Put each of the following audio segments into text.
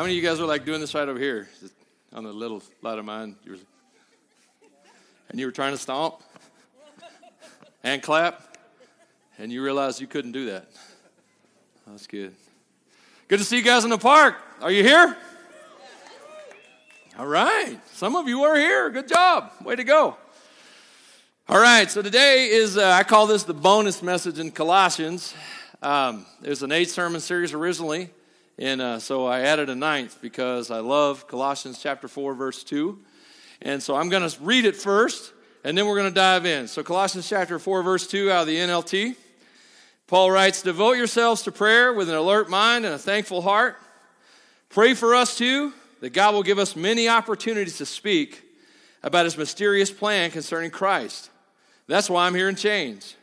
How many of you guys were like doing this right over here on the little light of mine? You were, and you were trying to stomp and clap, and you realized you couldn't do that. That's good. Good to see you guys in the park. Are you here? All right. Some of you are here. Good job. Way to go. All right. So today is, uh, I call this the bonus message in Colossians. Um, was an eight sermon series originally. And uh, so I added a ninth because I love Colossians chapter 4, verse 2. And so I'm going to read it first, and then we're going to dive in. So, Colossians chapter 4, verse 2 out of the NLT. Paul writes Devote yourselves to prayer with an alert mind and a thankful heart. Pray for us too, that God will give us many opportunities to speak about his mysterious plan concerning Christ. That's why I'm here in chains.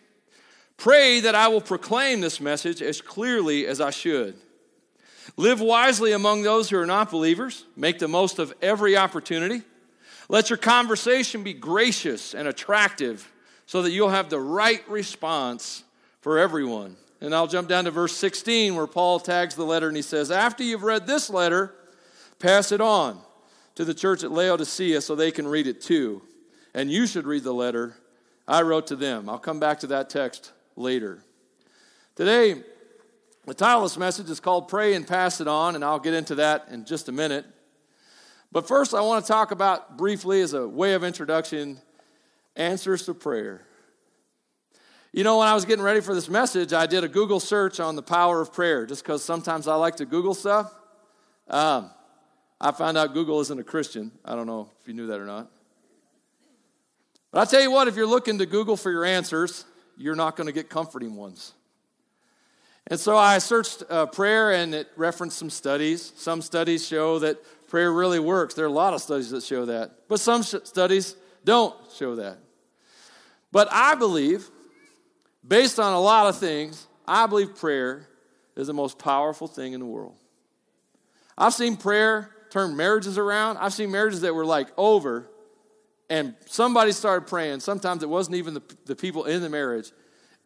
Pray that I will proclaim this message as clearly as I should. Live wisely among those who are not believers. Make the most of every opportunity. Let your conversation be gracious and attractive so that you'll have the right response for everyone. And I'll jump down to verse 16 where Paul tags the letter and he says, After you've read this letter, pass it on to the church at Laodicea so they can read it too. And you should read the letter I wrote to them. I'll come back to that text later. Today, the title of this message is called Pray and Pass It On, and I'll get into that in just a minute. But first, I want to talk about briefly, as a way of introduction, answers to prayer. You know, when I was getting ready for this message, I did a Google search on the power of prayer, just because sometimes I like to Google stuff. Um, I found out Google isn't a Christian. I don't know if you knew that or not. But I tell you what, if you're looking to Google for your answers, you're not going to get comforting ones. And so I searched uh, prayer and it referenced some studies. Some studies show that prayer really works. There are a lot of studies that show that. But some sh- studies don't show that. But I believe, based on a lot of things, I believe prayer is the most powerful thing in the world. I've seen prayer turn marriages around. I've seen marriages that were like over, and somebody started praying. Sometimes it wasn't even the, the people in the marriage.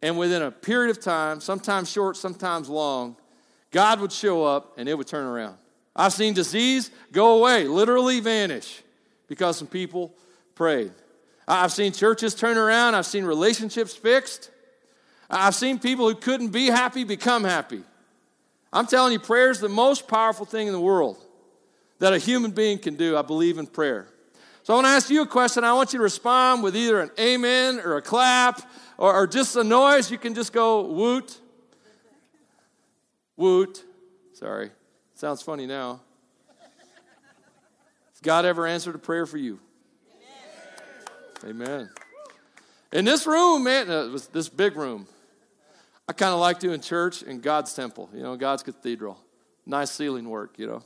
And within a period of time, sometimes short, sometimes long, God would show up and it would turn around. I've seen disease go away, literally vanish, because some people prayed. I've seen churches turn around. I've seen relationships fixed. I've seen people who couldn't be happy become happy. I'm telling you, prayer is the most powerful thing in the world that a human being can do. I believe in prayer. So I want to ask you a question. I want you to respond with either an amen or a clap or, or just a noise, you can just go woot. Woot. Sorry. Sounds funny now. Has God ever answered a prayer for you? Amen. Amen. In this room, man, uh, it was this big room. I kind of like doing church in God's temple, you know, God's cathedral. Nice ceiling work, you know.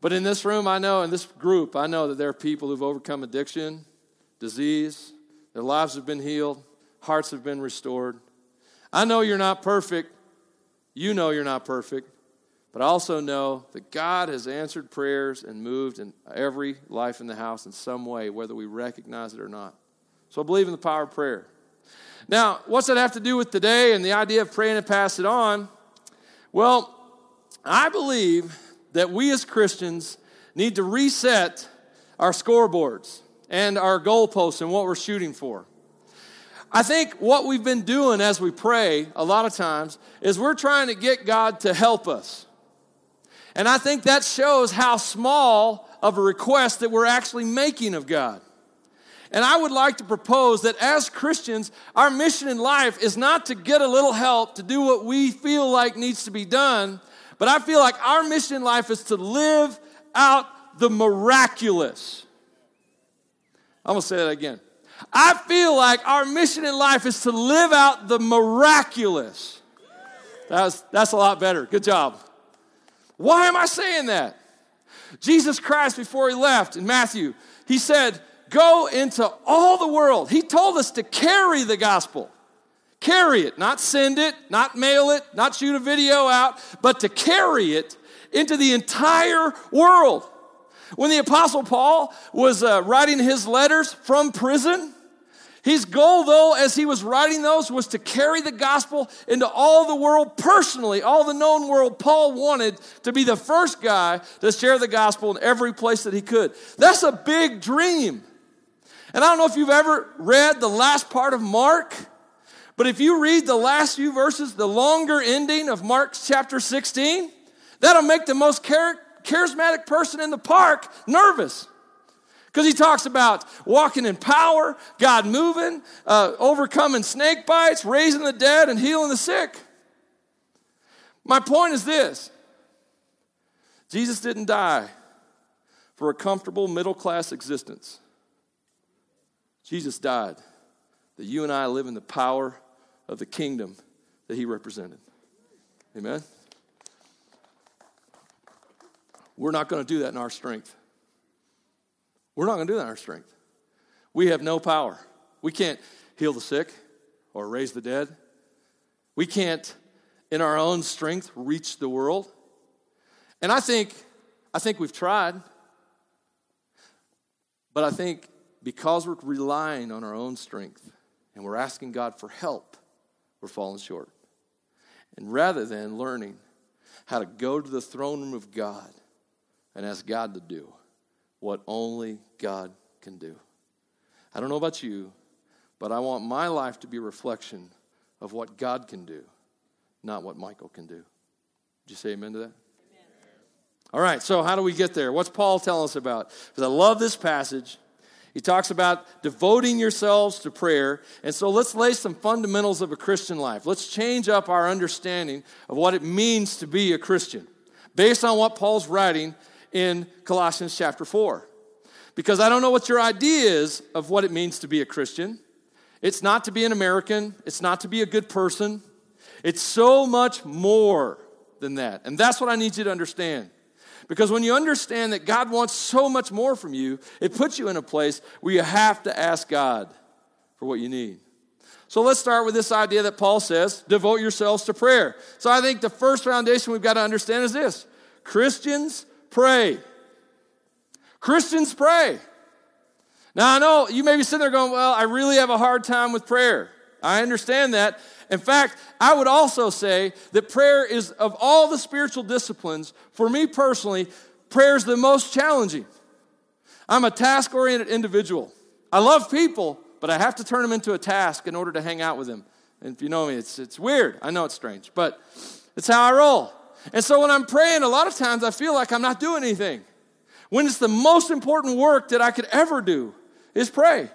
But in this room, I know, in this group, I know that there are people who've overcome addiction, disease, their lives have been healed, hearts have been restored. I know you're not perfect. You know you're not perfect. But I also know that God has answered prayers and moved in every life in the house in some way, whether we recognize it or not. So I believe in the power of prayer. Now, what's that have to do with today and the idea of praying and pass it on? Well, I believe that we as Christians need to reset our scoreboards and our goalposts and what we're shooting for. I think what we've been doing as we pray a lot of times is we're trying to get God to help us. And I think that shows how small of a request that we're actually making of God. And I would like to propose that as Christians, our mission in life is not to get a little help to do what we feel like needs to be done, but I feel like our mission in life is to live out the miraculous. I'm going to say that again. I feel like our mission in life is to live out the miraculous. That's, that's a lot better. Good job. Why am I saying that? Jesus Christ, before he left in Matthew, he said, Go into all the world. He told us to carry the gospel. Carry it, not send it, not mail it, not shoot a video out, but to carry it into the entire world. When the Apostle Paul was uh, writing his letters from prison, His goal, though, as he was writing those, was to carry the gospel into all the world personally, all the known world. Paul wanted to be the first guy to share the gospel in every place that he could. That's a big dream. And I don't know if you've ever read the last part of Mark, but if you read the last few verses, the longer ending of Mark chapter 16, that'll make the most charismatic person in the park nervous. Because he talks about walking in power, God moving, uh, overcoming snake bites, raising the dead, and healing the sick. My point is this Jesus didn't die for a comfortable middle class existence. Jesus died that you and I live in the power of the kingdom that he represented. Amen? We're not going to do that in our strength. We're not going to do that in our strength. We have no power. We can't heal the sick or raise the dead. We can't, in our own strength, reach the world. And I think, I think we've tried, but I think because we're relying on our own strength and we're asking God for help, we're falling short. And rather than learning how to go to the throne room of God and ask God to do, what only God can do. I don't know about you, but I want my life to be a reflection of what God can do, not what Michael can do. Did you say amen to that? Amen. All right, so how do we get there? What's Paul telling us about? Because I love this passage. He talks about devoting yourselves to prayer. And so let's lay some fundamentals of a Christian life. Let's change up our understanding of what it means to be a Christian based on what Paul's writing in Colossians chapter 4. Because I don't know what your idea is of what it means to be a Christian. It's not to be an American, it's not to be a good person. It's so much more than that. And that's what I need you to understand. Because when you understand that God wants so much more from you, it puts you in a place where you have to ask God for what you need. So let's start with this idea that Paul says devote yourselves to prayer. So I think the first foundation we've got to understand is this Christians pray. Christians pray. Now, I know you may be sitting there going, Well, I really have a hard time with prayer. I understand that. In fact, I would also say that prayer is, of all the spiritual disciplines, for me personally, prayer is the most challenging. I'm a task oriented individual. I love people, but I have to turn them into a task in order to hang out with them. And if you know me, it's, it's weird. I know it's strange, but it's how I roll. And so when I'm praying, a lot of times I feel like I'm not doing anything. When it's the most important work that I could ever do is pray.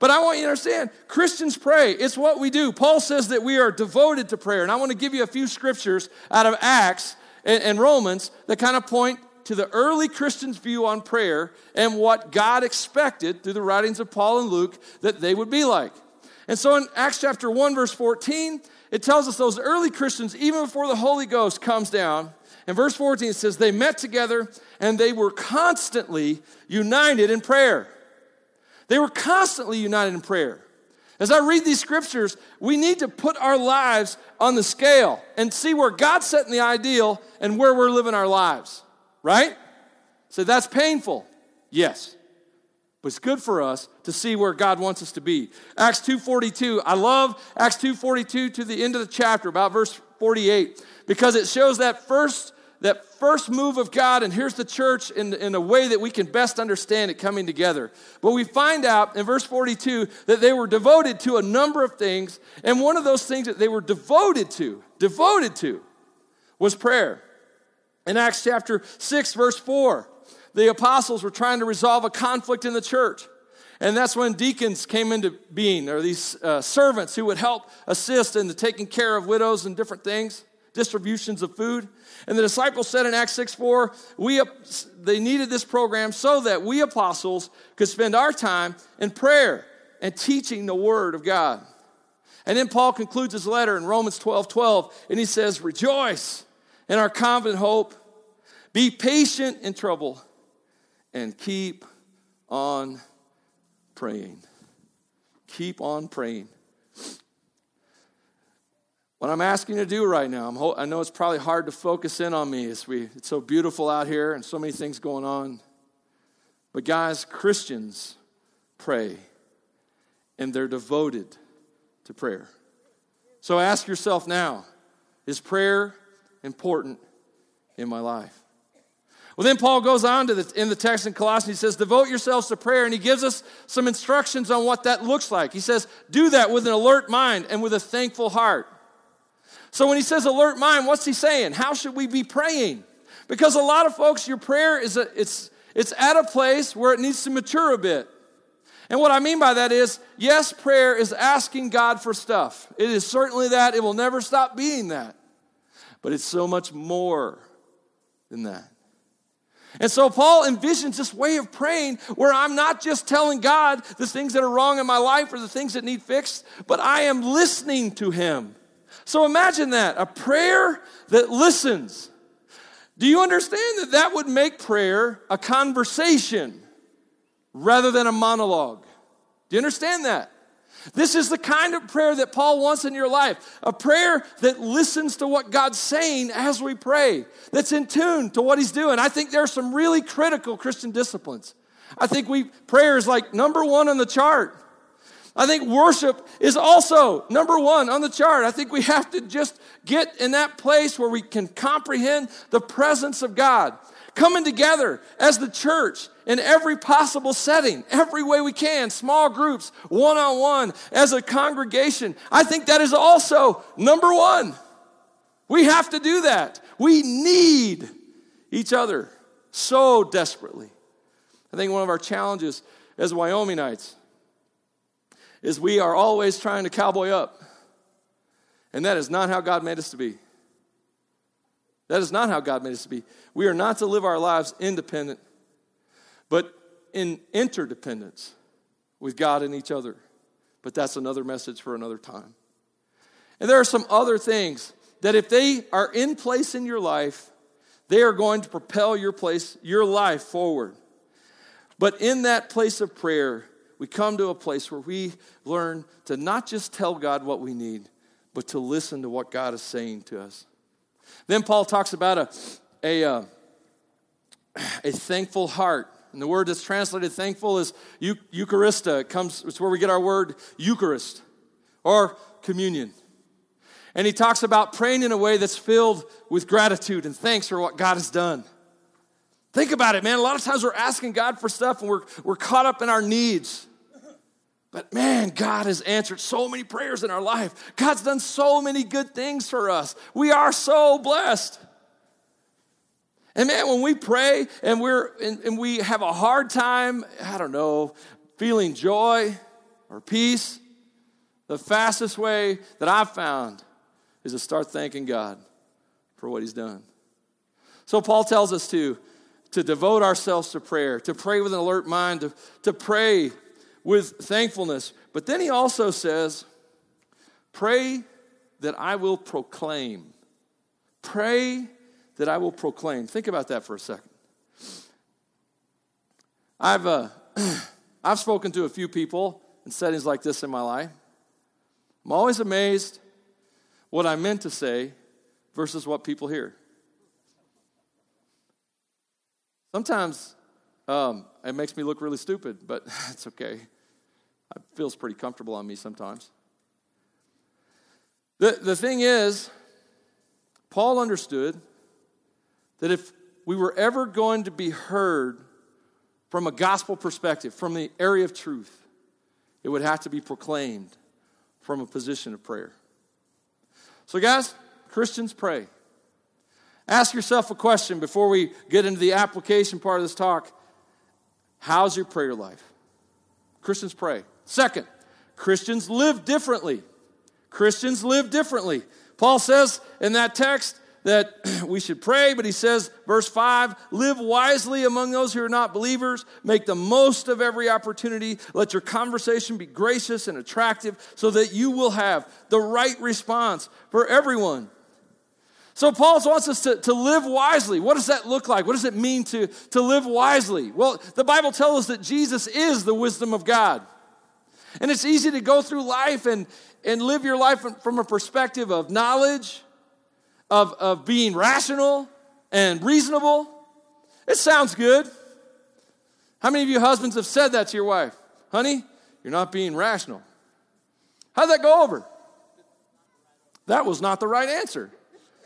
But I want you to understand Christians pray. It's what we do. Paul says that we are devoted to prayer. And I want to give you a few scriptures out of Acts and, and Romans that kind of point to the early Christians' view on prayer and what God expected through the writings of Paul and Luke that they would be like. And so in Acts chapter 1, verse 14, it tells us those early Christians, even before the Holy Ghost comes down, in verse 14 it says, they met together and they were constantly united in prayer. They were constantly united in prayer. As I read these scriptures, we need to put our lives on the scale and see where God's setting the ideal and where we're living our lives, right? So that's painful. Yes. But it's good for us to see where God wants us to be. Acts 2:42. I love Acts 2:42 to the end of the chapter, about verse 48, because it shows that first that first move of God, and here's the church in, in a way that we can best understand it coming together. But we find out in verse 42 that they were devoted to a number of things, and one of those things that they were devoted to, devoted to, was prayer. In Acts chapter 6, verse 4, the apostles were trying to resolve a conflict in the church. And that's when deacons came into being, or these uh, servants who would help assist in the taking care of widows and different things, distributions of food. And the disciples said in Acts 6 4, we, they needed this program so that we apostles could spend our time in prayer and teaching the word of God. And then Paul concludes his letter in Romans 12 12, and he says, Rejoice in our confident hope, be patient in trouble and keep on praying. Keep on praying. What I'm asking you to do right now, ho- i know it's probably hard to focus in on me as we, it's so beautiful out here and so many things going on. But guys, Christians pray. and they're devoted to prayer. So ask yourself now is prayer important in my life? Well, then Paul goes on to the, in the text in Colossians, he says, Devote yourselves to prayer, and he gives us some instructions on what that looks like. He says, Do that with an alert mind and with a thankful heart. So when he says alert mind, what's he saying? How should we be praying? Because a lot of folks, your prayer is a, it's, it's at a place where it needs to mature a bit. And what I mean by that is, yes, prayer is asking God for stuff. It is certainly that. It will never stop being that. But it's so much more than that. And so Paul envisions this way of praying where I'm not just telling God the things that are wrong in my life or the things that need fixed, but I am listening to Him. So imagine that a prayer that listens. Do you understand that that would make prayer a conversation rather than a monologue? Do you understand that? This is the kind of prayer that Paul wants in your life a prayer that listens to what God's saying as we pray, that's in tune to what He's doing. I think there are some really critical Christian disciplines. I think we prayer is like number one on the chart. I think worship is also number one on the chart. I think we have to just get in that place where we can comprehend the presence of God. Coming together as the church in every possible setting, every way we can, small groups, one on one, as a congregation. I think that is also number one. We have to do that. We need each other so desperately. I think one of our challenges as Wyomingites is we are always trying to cowboy up. And that is not how God made us to be. That is not how God made us to be. We are not to live our lives independent, but in interdependence with God and each other. But that's another message for another time. And there are some other things that if they are in place in your life, they are going to propel your place, your life forward. But in that place of prayer, we come to a place where we learn to not just tell God what we need, but to listen to what God is saying to us. Then Paul talks about a, a, uh, a thankful heart. And the word that's translated thankful is Eucharista. It comes, it's where we get our word Eucharist or communion. And he talks about praying in a way that's filled with gratitude and thanks for what God has done. Think about it, man. A lot of times we're asking God for stuff and we're, we're caught up in our needs. But man, God has answered so many prayers in our life. God's done so many good things for us. We are so blessed. And man, when we pray and we're and, and we have a hard time, I don't know, feeling joy or peace, the fastest way that I've found is to start thanking God for what He's done. So Paul tells us to, to devote ourselves to prayer, to pray with an alert mind, to, to pray with thankfulness. But then he also says, Pray that I will proclaim. Pray that I will proclaim. Think about that for a second. I've, uh, I've spoken to a few people in settings like this in my life. I'm always amazed what I meant to say versus what people hear. Sometimes um, it makes me look really stupid, but it's okay. It feels pretty comfortable on me sometimes. The, the thing is, Paul understood that if we were ever going to be heard from a gospel perspective, from the area of truth, it would have to be proclaimed from a position of prayer. So, guys, Christians pray. Ask yourself a question before we get into the application part of this talk. How's your prayer life? Christians pray. Second, Christians live differently. Christians live differently. Paul says in that text that we should pray, but he says, verse 5 live wisely among those who are not believers, make the most of every opportunity, let your conversation be gracious and attractive so that you will have the right response for everyone. So, Paul wants us to, to live wisely. What does that look like? What does it mean to, to live wisely? Well, the Bible tells us that Jesus is the wisdom of God. And it's easy to go through life and, and live your life from a perspective of knowledge, of, of being rational and reasonable. It sounds good. How many of you husbands have said that to your wife? Honey, you're not being rational. How'd that go over? That was not the right answer.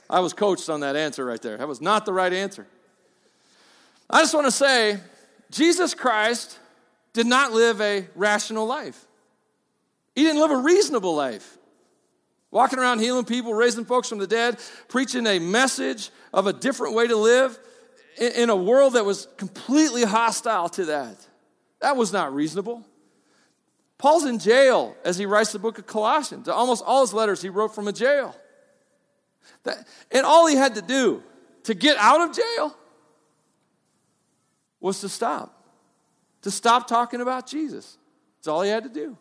I was coached on that answer right there. That was not the right answer. I just want to say Jesus Christ did not live a rational life, he didn't live a reasonable life. Walking around healing people, raising folks from the dead, preaching a message of a different way to live in a world that was completely hostile to that. That was not reasonable. Paul's in jail as he writes the book of Colossians. Almost all his letters he wrote from a jail. That, and all he had to do to get out of jail was to stop. To stop talking about Jesus. That's all he had to do.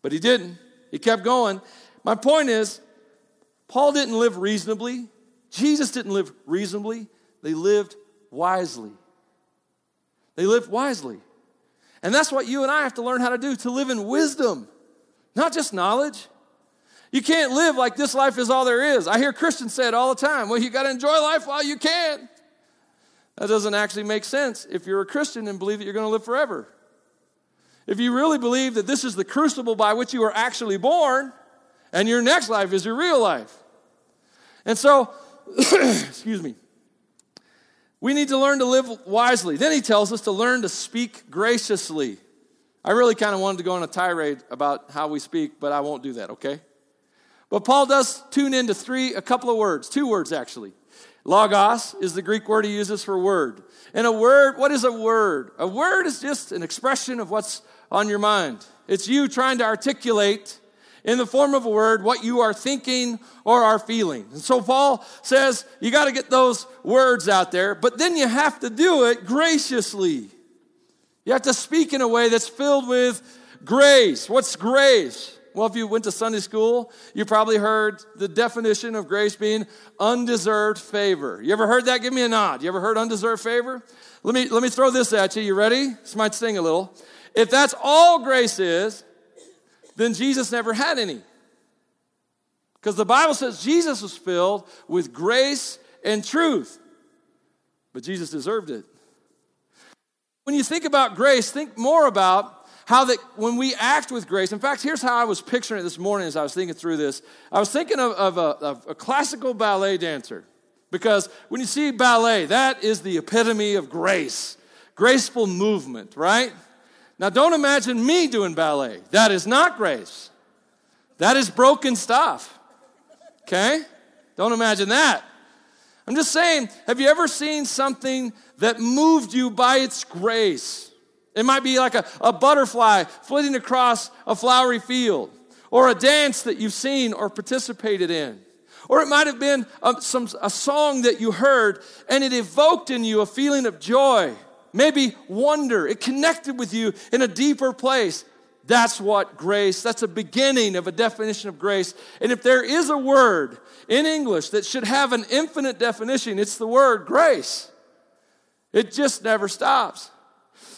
But he didn't. He kept going. My point is, Paul didn't live reasonably. Jesus didn't live reasonably. They lived wisely. They lived wisely. And that's what you and I have to learn how to do to live in wisdom, not just knowledge. You can't live like this life is all there is. I hear Christians say it all the time. Well, you got to enjoy life while you can. That doesn't actually make sense if you're a Christian and believe that you're going to live forever. If you really believe that this is the crucible by which you are actually born, and your next life is your real life. And so, excuse me, we need to learn to live wisely. Then he tells us to learn to speak graciously. I really kind of wanted to go on a tirade about how we speak, but I won't do that, okay? But Paul does tune into three, a couple of words, two words actually. Logos is the Greek word he uses for word. And a word, what is a word? A word is just an expression of what's on your mind. It's you trying to articulate in the form of a word what you are thinking or are feeling. And so Paul says you got to get those words out there, but then you have to do it graciously. You have to speak in a way that's filled with grace. What's grace? Well, if you went to Sunday school, you probably heard the definition of grace being undeserved favor. You ever heard that? Give me a nod. You ever heard undeserved favor? Let me, let me throw this at you. You ready? This might sting a little. If that's all grace is, then Jesus never had any. Because the Bible says Jesus was filled with grace and truth, but Jesus deserved it. When you think about grace, think more about how that when we act with grace. In fact, here's how I was picturing it this morning as I was thinking through this. I was thinking of, of, a, of a classical ballet dancer. Because when you see ballet, that is the epitome of grace, graceful movement, right? Now, don't imagine me doing ballet. That is not grace. That is broken stuff. Okay? Don't imagine that. I'm just saying, have you ever seen something that moved you by its grace? It might be like a, a butterfly flitting across a flowery field, or a dance that you've seen or participated in. Or it might have been a, some, a song that you heard and it evoked in you a feeling of joy maybe wonder. It connected with you in a deeper place. That's what grace, that's a beginning of a definition of grace. And if there is a word in English that should have an infinite definition, it's the word grace. It just never stops.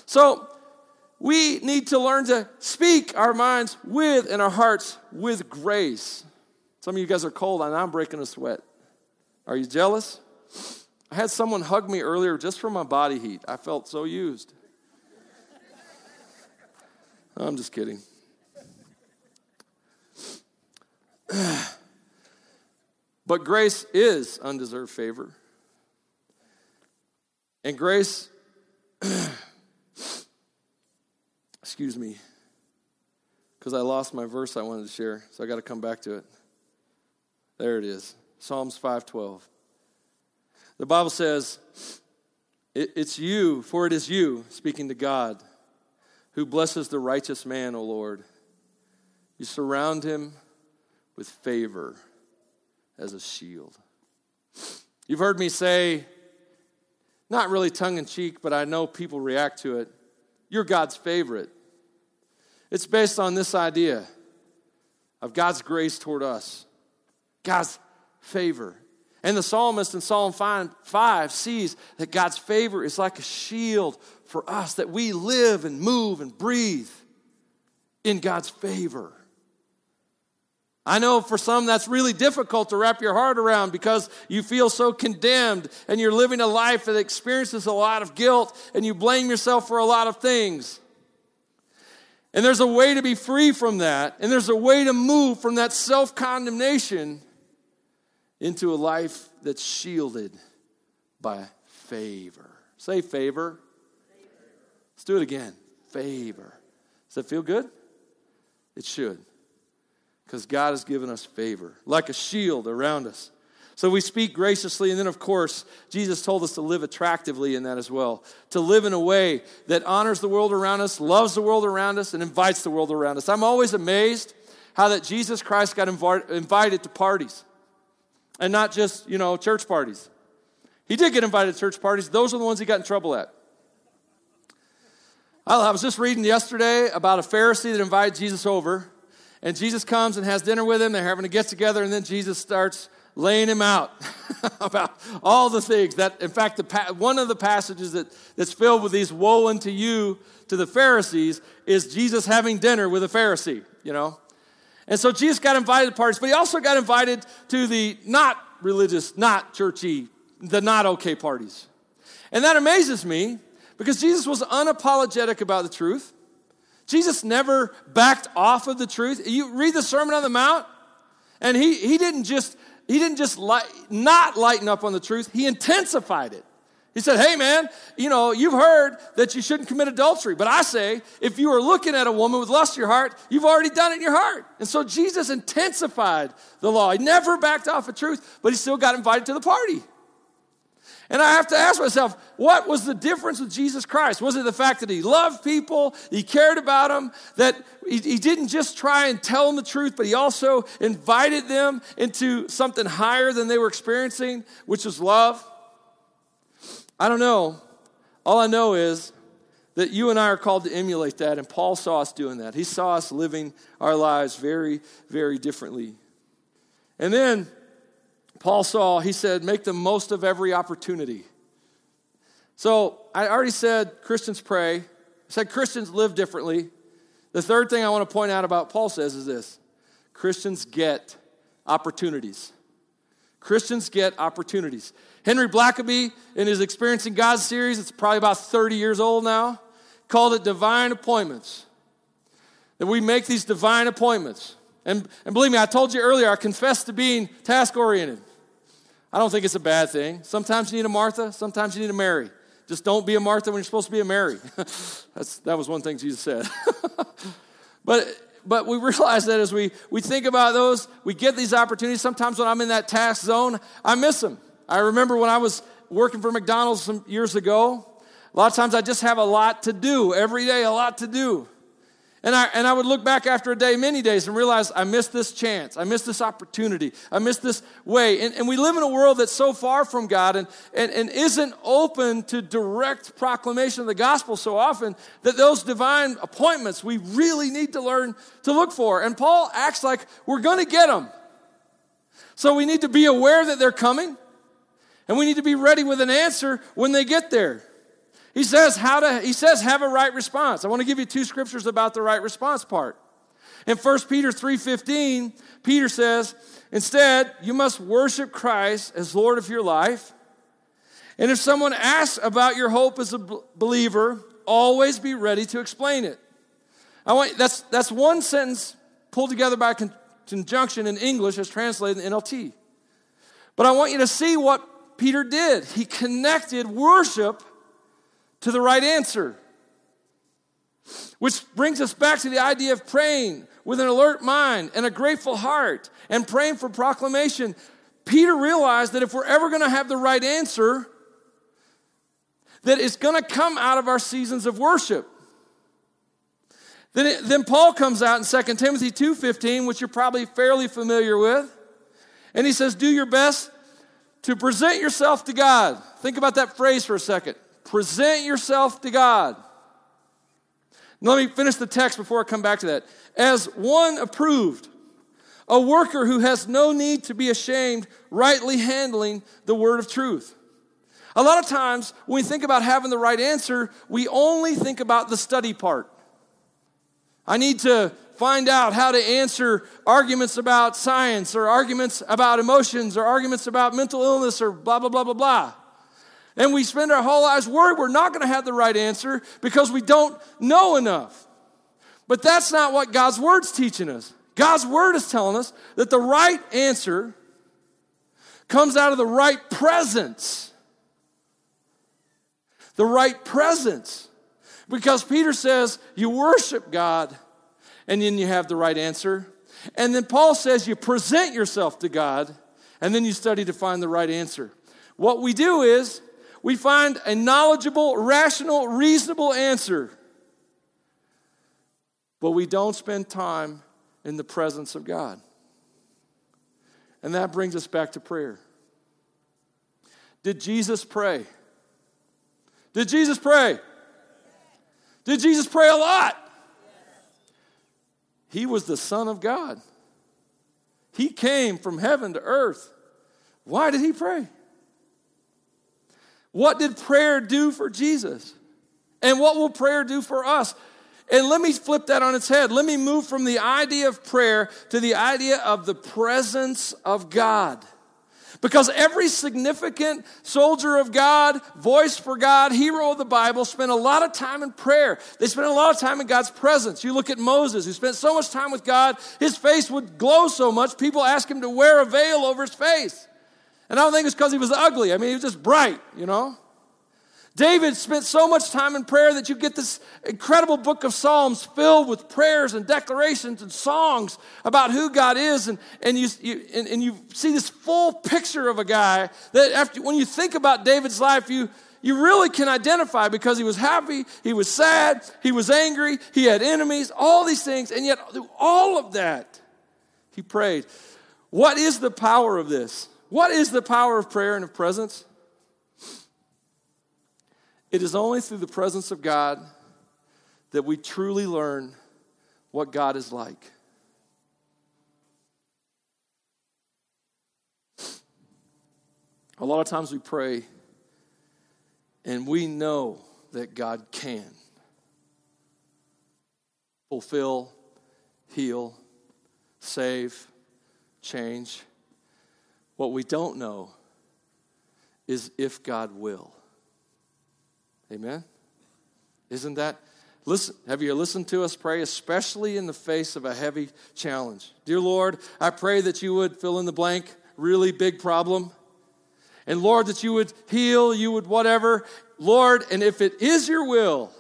So we need to learn to speak our minds with and our hearts with grace. Some of you guys are cold and I'm breaking a sweat. Are you jealous? I had someone hug me earlier just for my body heat. I felt so used. I'm just kidding. but grace is undeserved favor. And grace, excuse me, because I lost my verse I wanted to share, so I got to come back to it. There it is Psalms 512. The Bible says, It's you, for it is you, speaking to God, who blesses the righteous man, O Lord. You surround him with favor as a shield. You've heard me say, not really tongue in cheek, but I know people react to it. You're God's favorite. It's based on this idea of God's grace toward us, God's favor. And the psalmist in Psalm 5, sees that God's favor is like a shield for us, that we live and move and breathe in God's favor. I know for some that's really difficult to wrap your heart around because you feel so condemned and you're living a life that experiences a lot of guilt and you blame yourself for a lot of things. And there's a way to be free from that, and there's a way to move from that self condemnation into a life that's shielded by favor. Say favor. favor. Let's do it again. Favor. Does that feel good? It should. Because God has given us favor, like a shield around us. So we speak graciously, and then, of course, Jesus told us to live attractively in that as well. To live in a way that honors the world around us, loves the world around us, and invites the world around us. I'm always amazed how that Jesus Christ got invited to parties and not just, you know, church parties. He did get invited to church parties, those are the ones he got in trouble at. I was just reading yesterday about a Pharisee that invited Jesus over, and Jesus comes and has dinner with him. They're having a get together, and then Jesus starts laying him out about all the things that, in fact, the, one of the passages that, that's filled with these woe unto you to the Pharisees is Jesus having dinner with a Pharisee, you know. And so Jesus got invited to parties, but he also got invited to the not religious, not churchy, the not okay parties. And that amazes me because Jesus was unapologetic about the truth. Jesus never backed off of the truth. You read the Sermon on the Mount, and he, he didn't just he didn't just light, not lighten up on the truth, he intensified it. He said, Hey, man, you know, you've heard that you shouldn't commit adultery. But I say, if you are looking at a woman with lust in your heart, you've already done it in your heart. And so Jesus intensified the law. He never backed off of truth, but he still got invited to the party. And I have to ask myself, what was the difference with Jesus Christ? Was it the fact that he loved people, he cared about them, that he, he, didn't just try and tell them the truth, but he also invited them into something higher than they were experiencing, which was love? I don't know. All I know is that you and I are called to emulate that, and Paul saw us doing that. He saw us living our lives very, very differently. And then Paul saw, he said, make the most of every opportunity. So I already said Christians pray. I said Christians live differently. The third thing I want to point out about Paul says is this Christians get opportunities. Christians get opportunities. Henry Blackaby, in his Experiencing God series, it's probably about 30 years old now, called it divine appointments. That we make these divine appointments. And, and believe me, I told you earlier, I confess to being task oriented. I don't think it's a bad thing. Sometimes you need a Martha, sometimes you need a Mary. Just don't be a Martha when you're supposed to be a Mary. That's, that was one thing Jesus said. but, but we realize that as we, we think about those, we get these opportunities. Sometimes when I'm in that task zone, I miss them. I remember when I was working for McDonald's some years ago, a lot of times I just have a lot to do every day, a lot to do. And I, and I would look back after a day, many days, and realize I missed this chance. I missed this opportunity. I missed this way. And, and we live in a world that's so far from God and, and, and isn't open to direct proclamation of the gospel so often that those divine appointments we really need to learn to look for. And Paul acts like we're going to get them. So we need to be aware that they're coming, and we need to be ready with an answer when they get there. He says how to he says have a right response. I want to give you two scriptures about the right response part. In 1 Peter 3:15, Peter says, "Instead, you must worship Christ as Lord of your life. And if someone asks about your hope as a believer, always be ready to explain it." I want that's that's one sentence pulled together by conjunction in English as translated in NLT. But I want you to see what Peter did. He connected worship to the right answer. Which brings us back to the idea of praying with an alert mind and a grateful heart and praying for proclamation. Peter realized that if we're ever going to have the right answer, that it's going to come out of our seasons of worship. Then, it, then Paul comes out in 2 Timothy 2.15, which you're probably fairly familiar with. And he says, do your best to present yourself to God. Think about that phrase for a second. Present yourself to God. Let me finish the text before I come back to that. As one approved, a worker who has no need to be ashamed, rightly handling the word of truth. A lot of times, when we think about having the right answer, we only think about the study part. I need to find out how to answer arguments about science or arguments about emotions or arguments about mental illness or blah, blah, blah, blah, blah. And we spend our whole lives worried we're not going to have the right answer because we don't know enough. But that's not what God's Word's teaching us. God's Word is telling us that the right answer comes out of the right presence. The right presence. Because Peter says you worship God and then you have the right answer. And then Paul says you present yourself to God and then you study to find the right answer. What we do is we find a knowledgeable, rational, reasonable answer, but we don't spend time in the presence of God. And that brings us back to prayer. Did Jesus pray? Did Jesus pray? Did Jesus pray a lot? He was the Son of God. He came from heaven to earth. Why did he pray? What did prayer do for Jesus? And what will prayer do for us? And let me flip that on its head. Let me move from the idea of prayer to the idea of the presence of God. Because every significant soldier of God, voice for God, hero of the Bible spent a lot of time in prayer. They spent a lot of time in God's presence. You look at Moses, who spent so much time with God, his face would glow so much, people asked him to wear a veil over his face. And I don't think it's because he was ugly. I mean, he was just bright, you know? David spent so much time in prayer that you get this incredible book of Psalms filled with prayers and declarations and songs about who God is. And, and, you, you and, and you see this full picture of a guy that after, when you think about David's life, you, you really can identify because he was happy, he was sad, he was angry, he had enemies, all these things. And yet, through all of that, he prayed. What is the power of this? What is the power of prayer and of presence? It is only through the presence of God that we truly learn what God is like. A lot of times we pray and we know that God can fulfill, heal, save, change. What we don't know is if God will. Amen? Isn't that? Listen, have you listened to us pray, especially in the face of a heavy challenge? Dear Lord, I pray that you would fill in the blank, really big problem. And Lord, that you would heal, you would whatever. Lord, and if it is your will,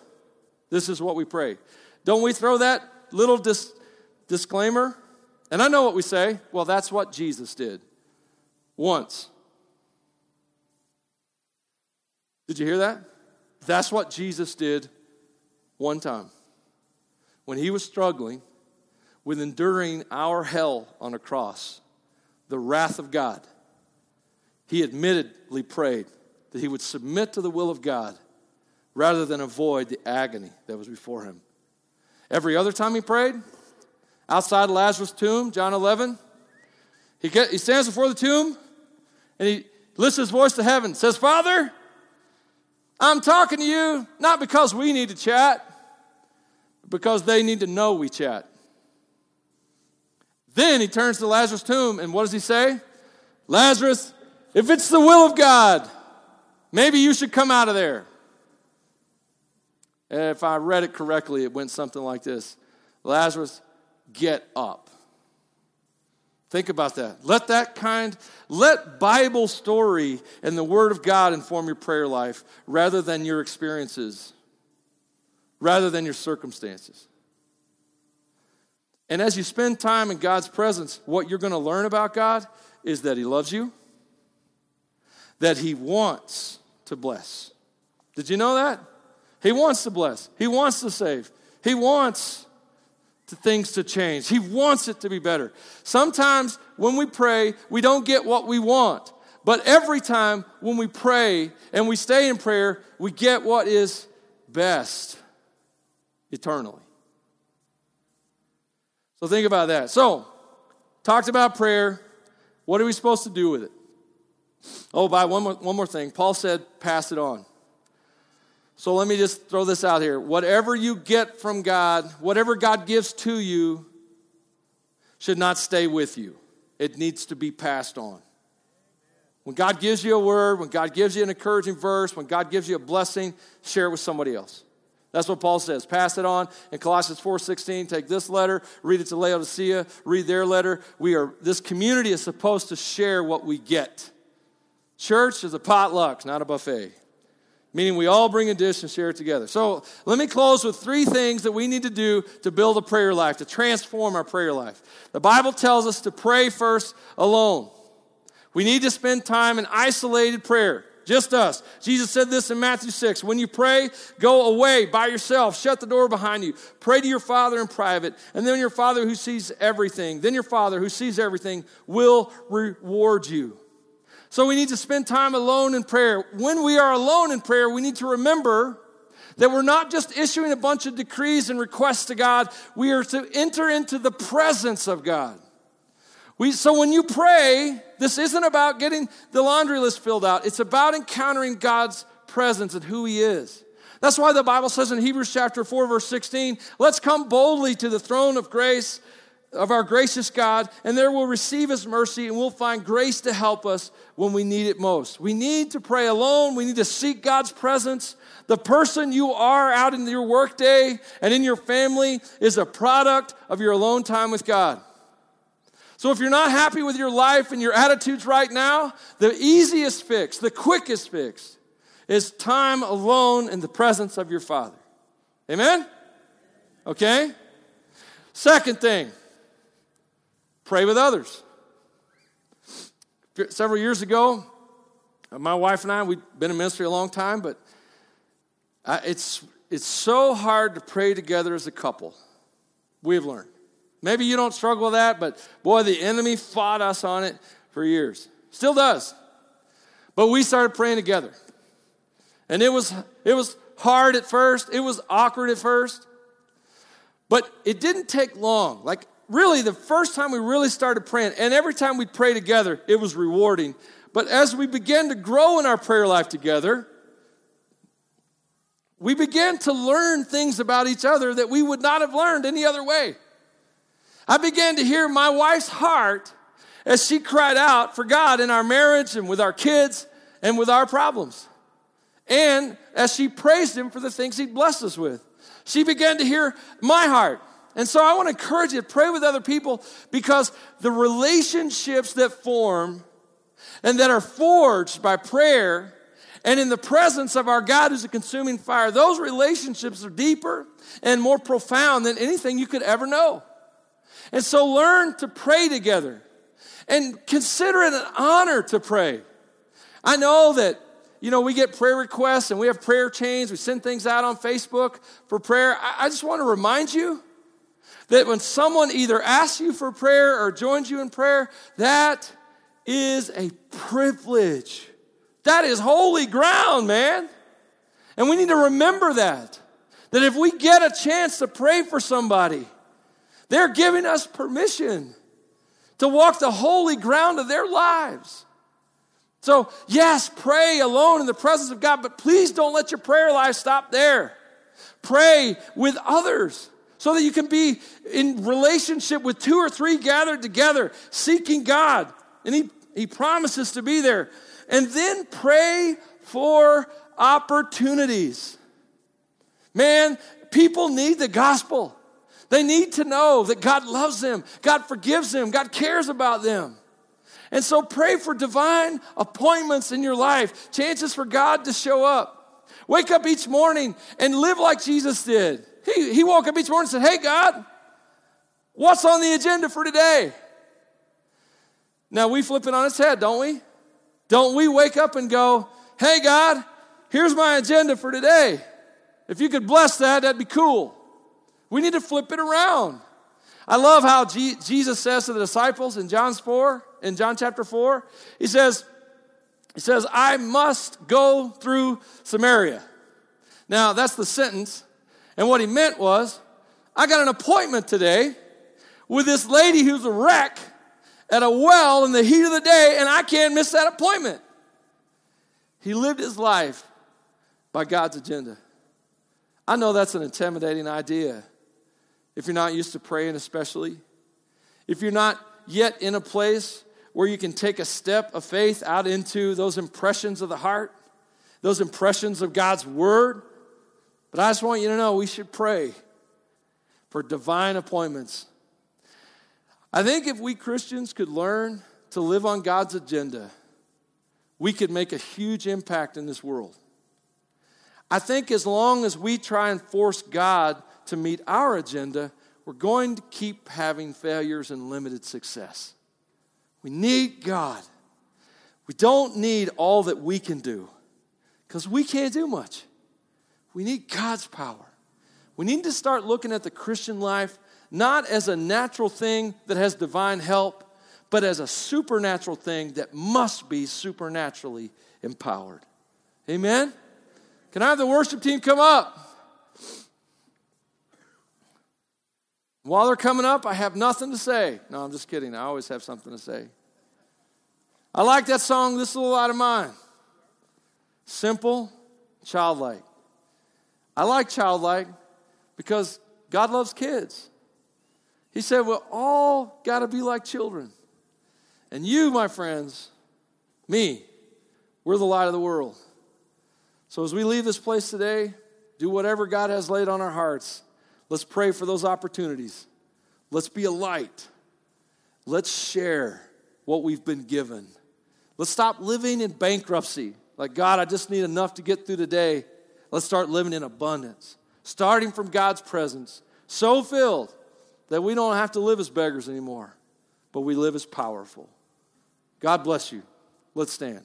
this is what we pray. Don't we throw that little dis- disclaimer? And I know what we say. Well, that's what Jesus did once. Did you hear that? That's what Jesus did one time. When he was struggling with enduring our hell on a cross, the wrath of God, he admittedly prayed that he would submit to the will of God rather than avoid the agony that was before him. Every other time he prayed, outside Lazarus' tomb, John 11, he, get, he stands before the tomb and he lifts his voice to heaven, says, Father, I'm talking to you not because we need to chat, because they need to know we chat. Then he turns to Lazarus' tomb, and what does he say? Lazarus, if it's the will of God, maybe you should come out of there. If I read it correctly, it went something like this Lazarus, get up. Think about that. Let that kind, let Bible story and the Word of God inform your prayer life rather than your experiences, rather than your circumstances. And as you spend time in God's presence, what you're going to learn about God is that He loves you, that He wants to bless. Did you know that? He wants to bless, He wants to save, He wants to things to change. He wants it to be better. Sometimes when we pray, we don't get what we want. But every time when we pray and we stay in prayer, we get what is best eternally. So think about that. So, talked about prayer. What are we supposed to do with it? Oh, by one more, one more thing. Paul said, pass it on. So let me just throw this out here. Whatever you get from God, whatever God gives to you, should not stay with you. It needs to be passed on. When God gives you a word, when God gives you an encouraging verse, when God gives you a blessing, share it with somebody else. That's what Paul says. Pass it on. In Colossians 4:16, take this letter, read it to Laodicea, read their letter. We are this community is supposed to share what we get. Church is a potluck, not a buffet. Meaning we all bring a dish and share it together. So let me close with three things that we need to do to build a prayer life, to transform our prayer life. The Bible tells us to pray first alone. We need to spend time in isolated prayer. Just us. Jesus said this in Matthew 6. When you pray, go away by yourself. Shut the door behind you. Pray to your Father in private. And then your Father who sees everything, then your Father who sees everything will reward you. So we need to spend time alone in prayer. When we are alone in prayer, we need to remember that we're not just issuing a bunch of decrees and requests to God, we are to enter into the presence of God. We, so when you pray, this isn't about getting the laundry list filled out. It's about encountering God's presence and who He is. That's why the Bible says in Hebrews chapter 4, verse 16, let's come boldly to the throne of grace of our gracious God, and there we'll receive His mercy and we'll find grace to help us when we need it most. We need to pray alone. We need to seek God's presence. The person you are out in your workday and in your family is a product of your alone time with God. So if you're not happy with your life and your attitudes right now, the easiest fix, the quickest fix, is time alone in the presence of your Father. Amen? Okay? Second thing, pray with others. Several years ago, uh, my wife and I, we've been in ministry a long time, but uh, it's, it's so hard to pray together as a couple. We've learned. Maybe you don't struggle with that, but boy, the enemy fought us on it for years. Still does. But we started praying together. And it was it was hard at first. It was awkward at first. But it didn't take long. Like really the first time we really started praying, and every time we'd pray together, it was rewarding. But as we began to grow in our prayer life together, we began to learn things about each other that we would not have learned any other way. I began to hear my wife's heart as she cried out for God in our marriage and with our kids and with our problems. And as she praised Him for the things He'd blessed us with, she began to hear my heart. And so I want to encourage you to pray with other people because the relationships that form and that are forged by prayer and in the presence of our God who's a consuming fire, those relationships are deeper and more profound than anything you could ever know. And so learn to pray together and consider it an honor to pray. I know that, you know, we get prayer requests and we have prayer chains, we send things out on Facebook for prayer. I, I just want to remind you that when someone either asks you for prayer or joins you in prayer, that is a privilege. That is holy ground, man. And we need to remember that. That if we get a chance to pray for somebody, they're giving us permission to walk the holy ground of their lives. So, yes, pray alone in the presence of God, but please don't let your prayer life stop there. Pray with others so that you can be in relationship with two or three gathered together, seeking God. And He, he promises to be there. And then pray for opportunities. Man, people need the gospel. They need to know that God loves them, God forgives them, God cares about them. And so pray for divine appointments in your life, chances for God to show up. Wake up each morning and live like Jesus did. He, he woke up each morning and said, Hey, God, what's on the agenda for today? Now we flip it on its head, don't we? Don't we wake up and go, Hey, God, here's my agenda for today. If you could bless that, that'd be cool. We need to flip it around. I love how G- Jesus says to the disciples in John's 4, in John chapter 4, he says, he says, I must go through Samaria. Now, that's the sentence. And what he meant was, I got an appointment today with this lady who's a wreck at a well in the heat of the day, and I can't miss that appointment. He lived his life by God's agenda. I know that's an intimidating idea if you're not used to praying, especially. If you're not yet in a place where you can take a step of faith out into those impressions of the heart, those impressions of God's word. But I just want you to know we should pray for divine appointments. I think if we Christians could learn to live on God's agenda, we could make a huge impact in this world. I think as long as we try and force God to meet our agenda, we're going to keep having failures and limited success. We need God. We don't need all that we can do because we can't do much. We need God's power. We need to start looking at the Christian life not as a natural thing that has divine help, but as a supernatural thing that must be supernaturally empowered. Amen? Can I have the worship team come up? While they're coming up, I have nothing to say. No, I'm just kidding. I always have something to say. I like that song, This Little Light of Mine. Simple, childlike. I like childlike because God loves kids. He said, We're all got to be like children. And you, my friends, me, we're the light of the world. So as we leave this place today, do whatever God has laid on our hearts Let's pray for those opportunities. Let's be a light. Let's share what we've been given. Let's stop living in bankruptcy. Like, God, I just need enough to get through the day. Let's start living in abundance, starting from God's presence, so filled that we don't have to live as beggars anymore, but we live as powerful. God bless you. Let's stand.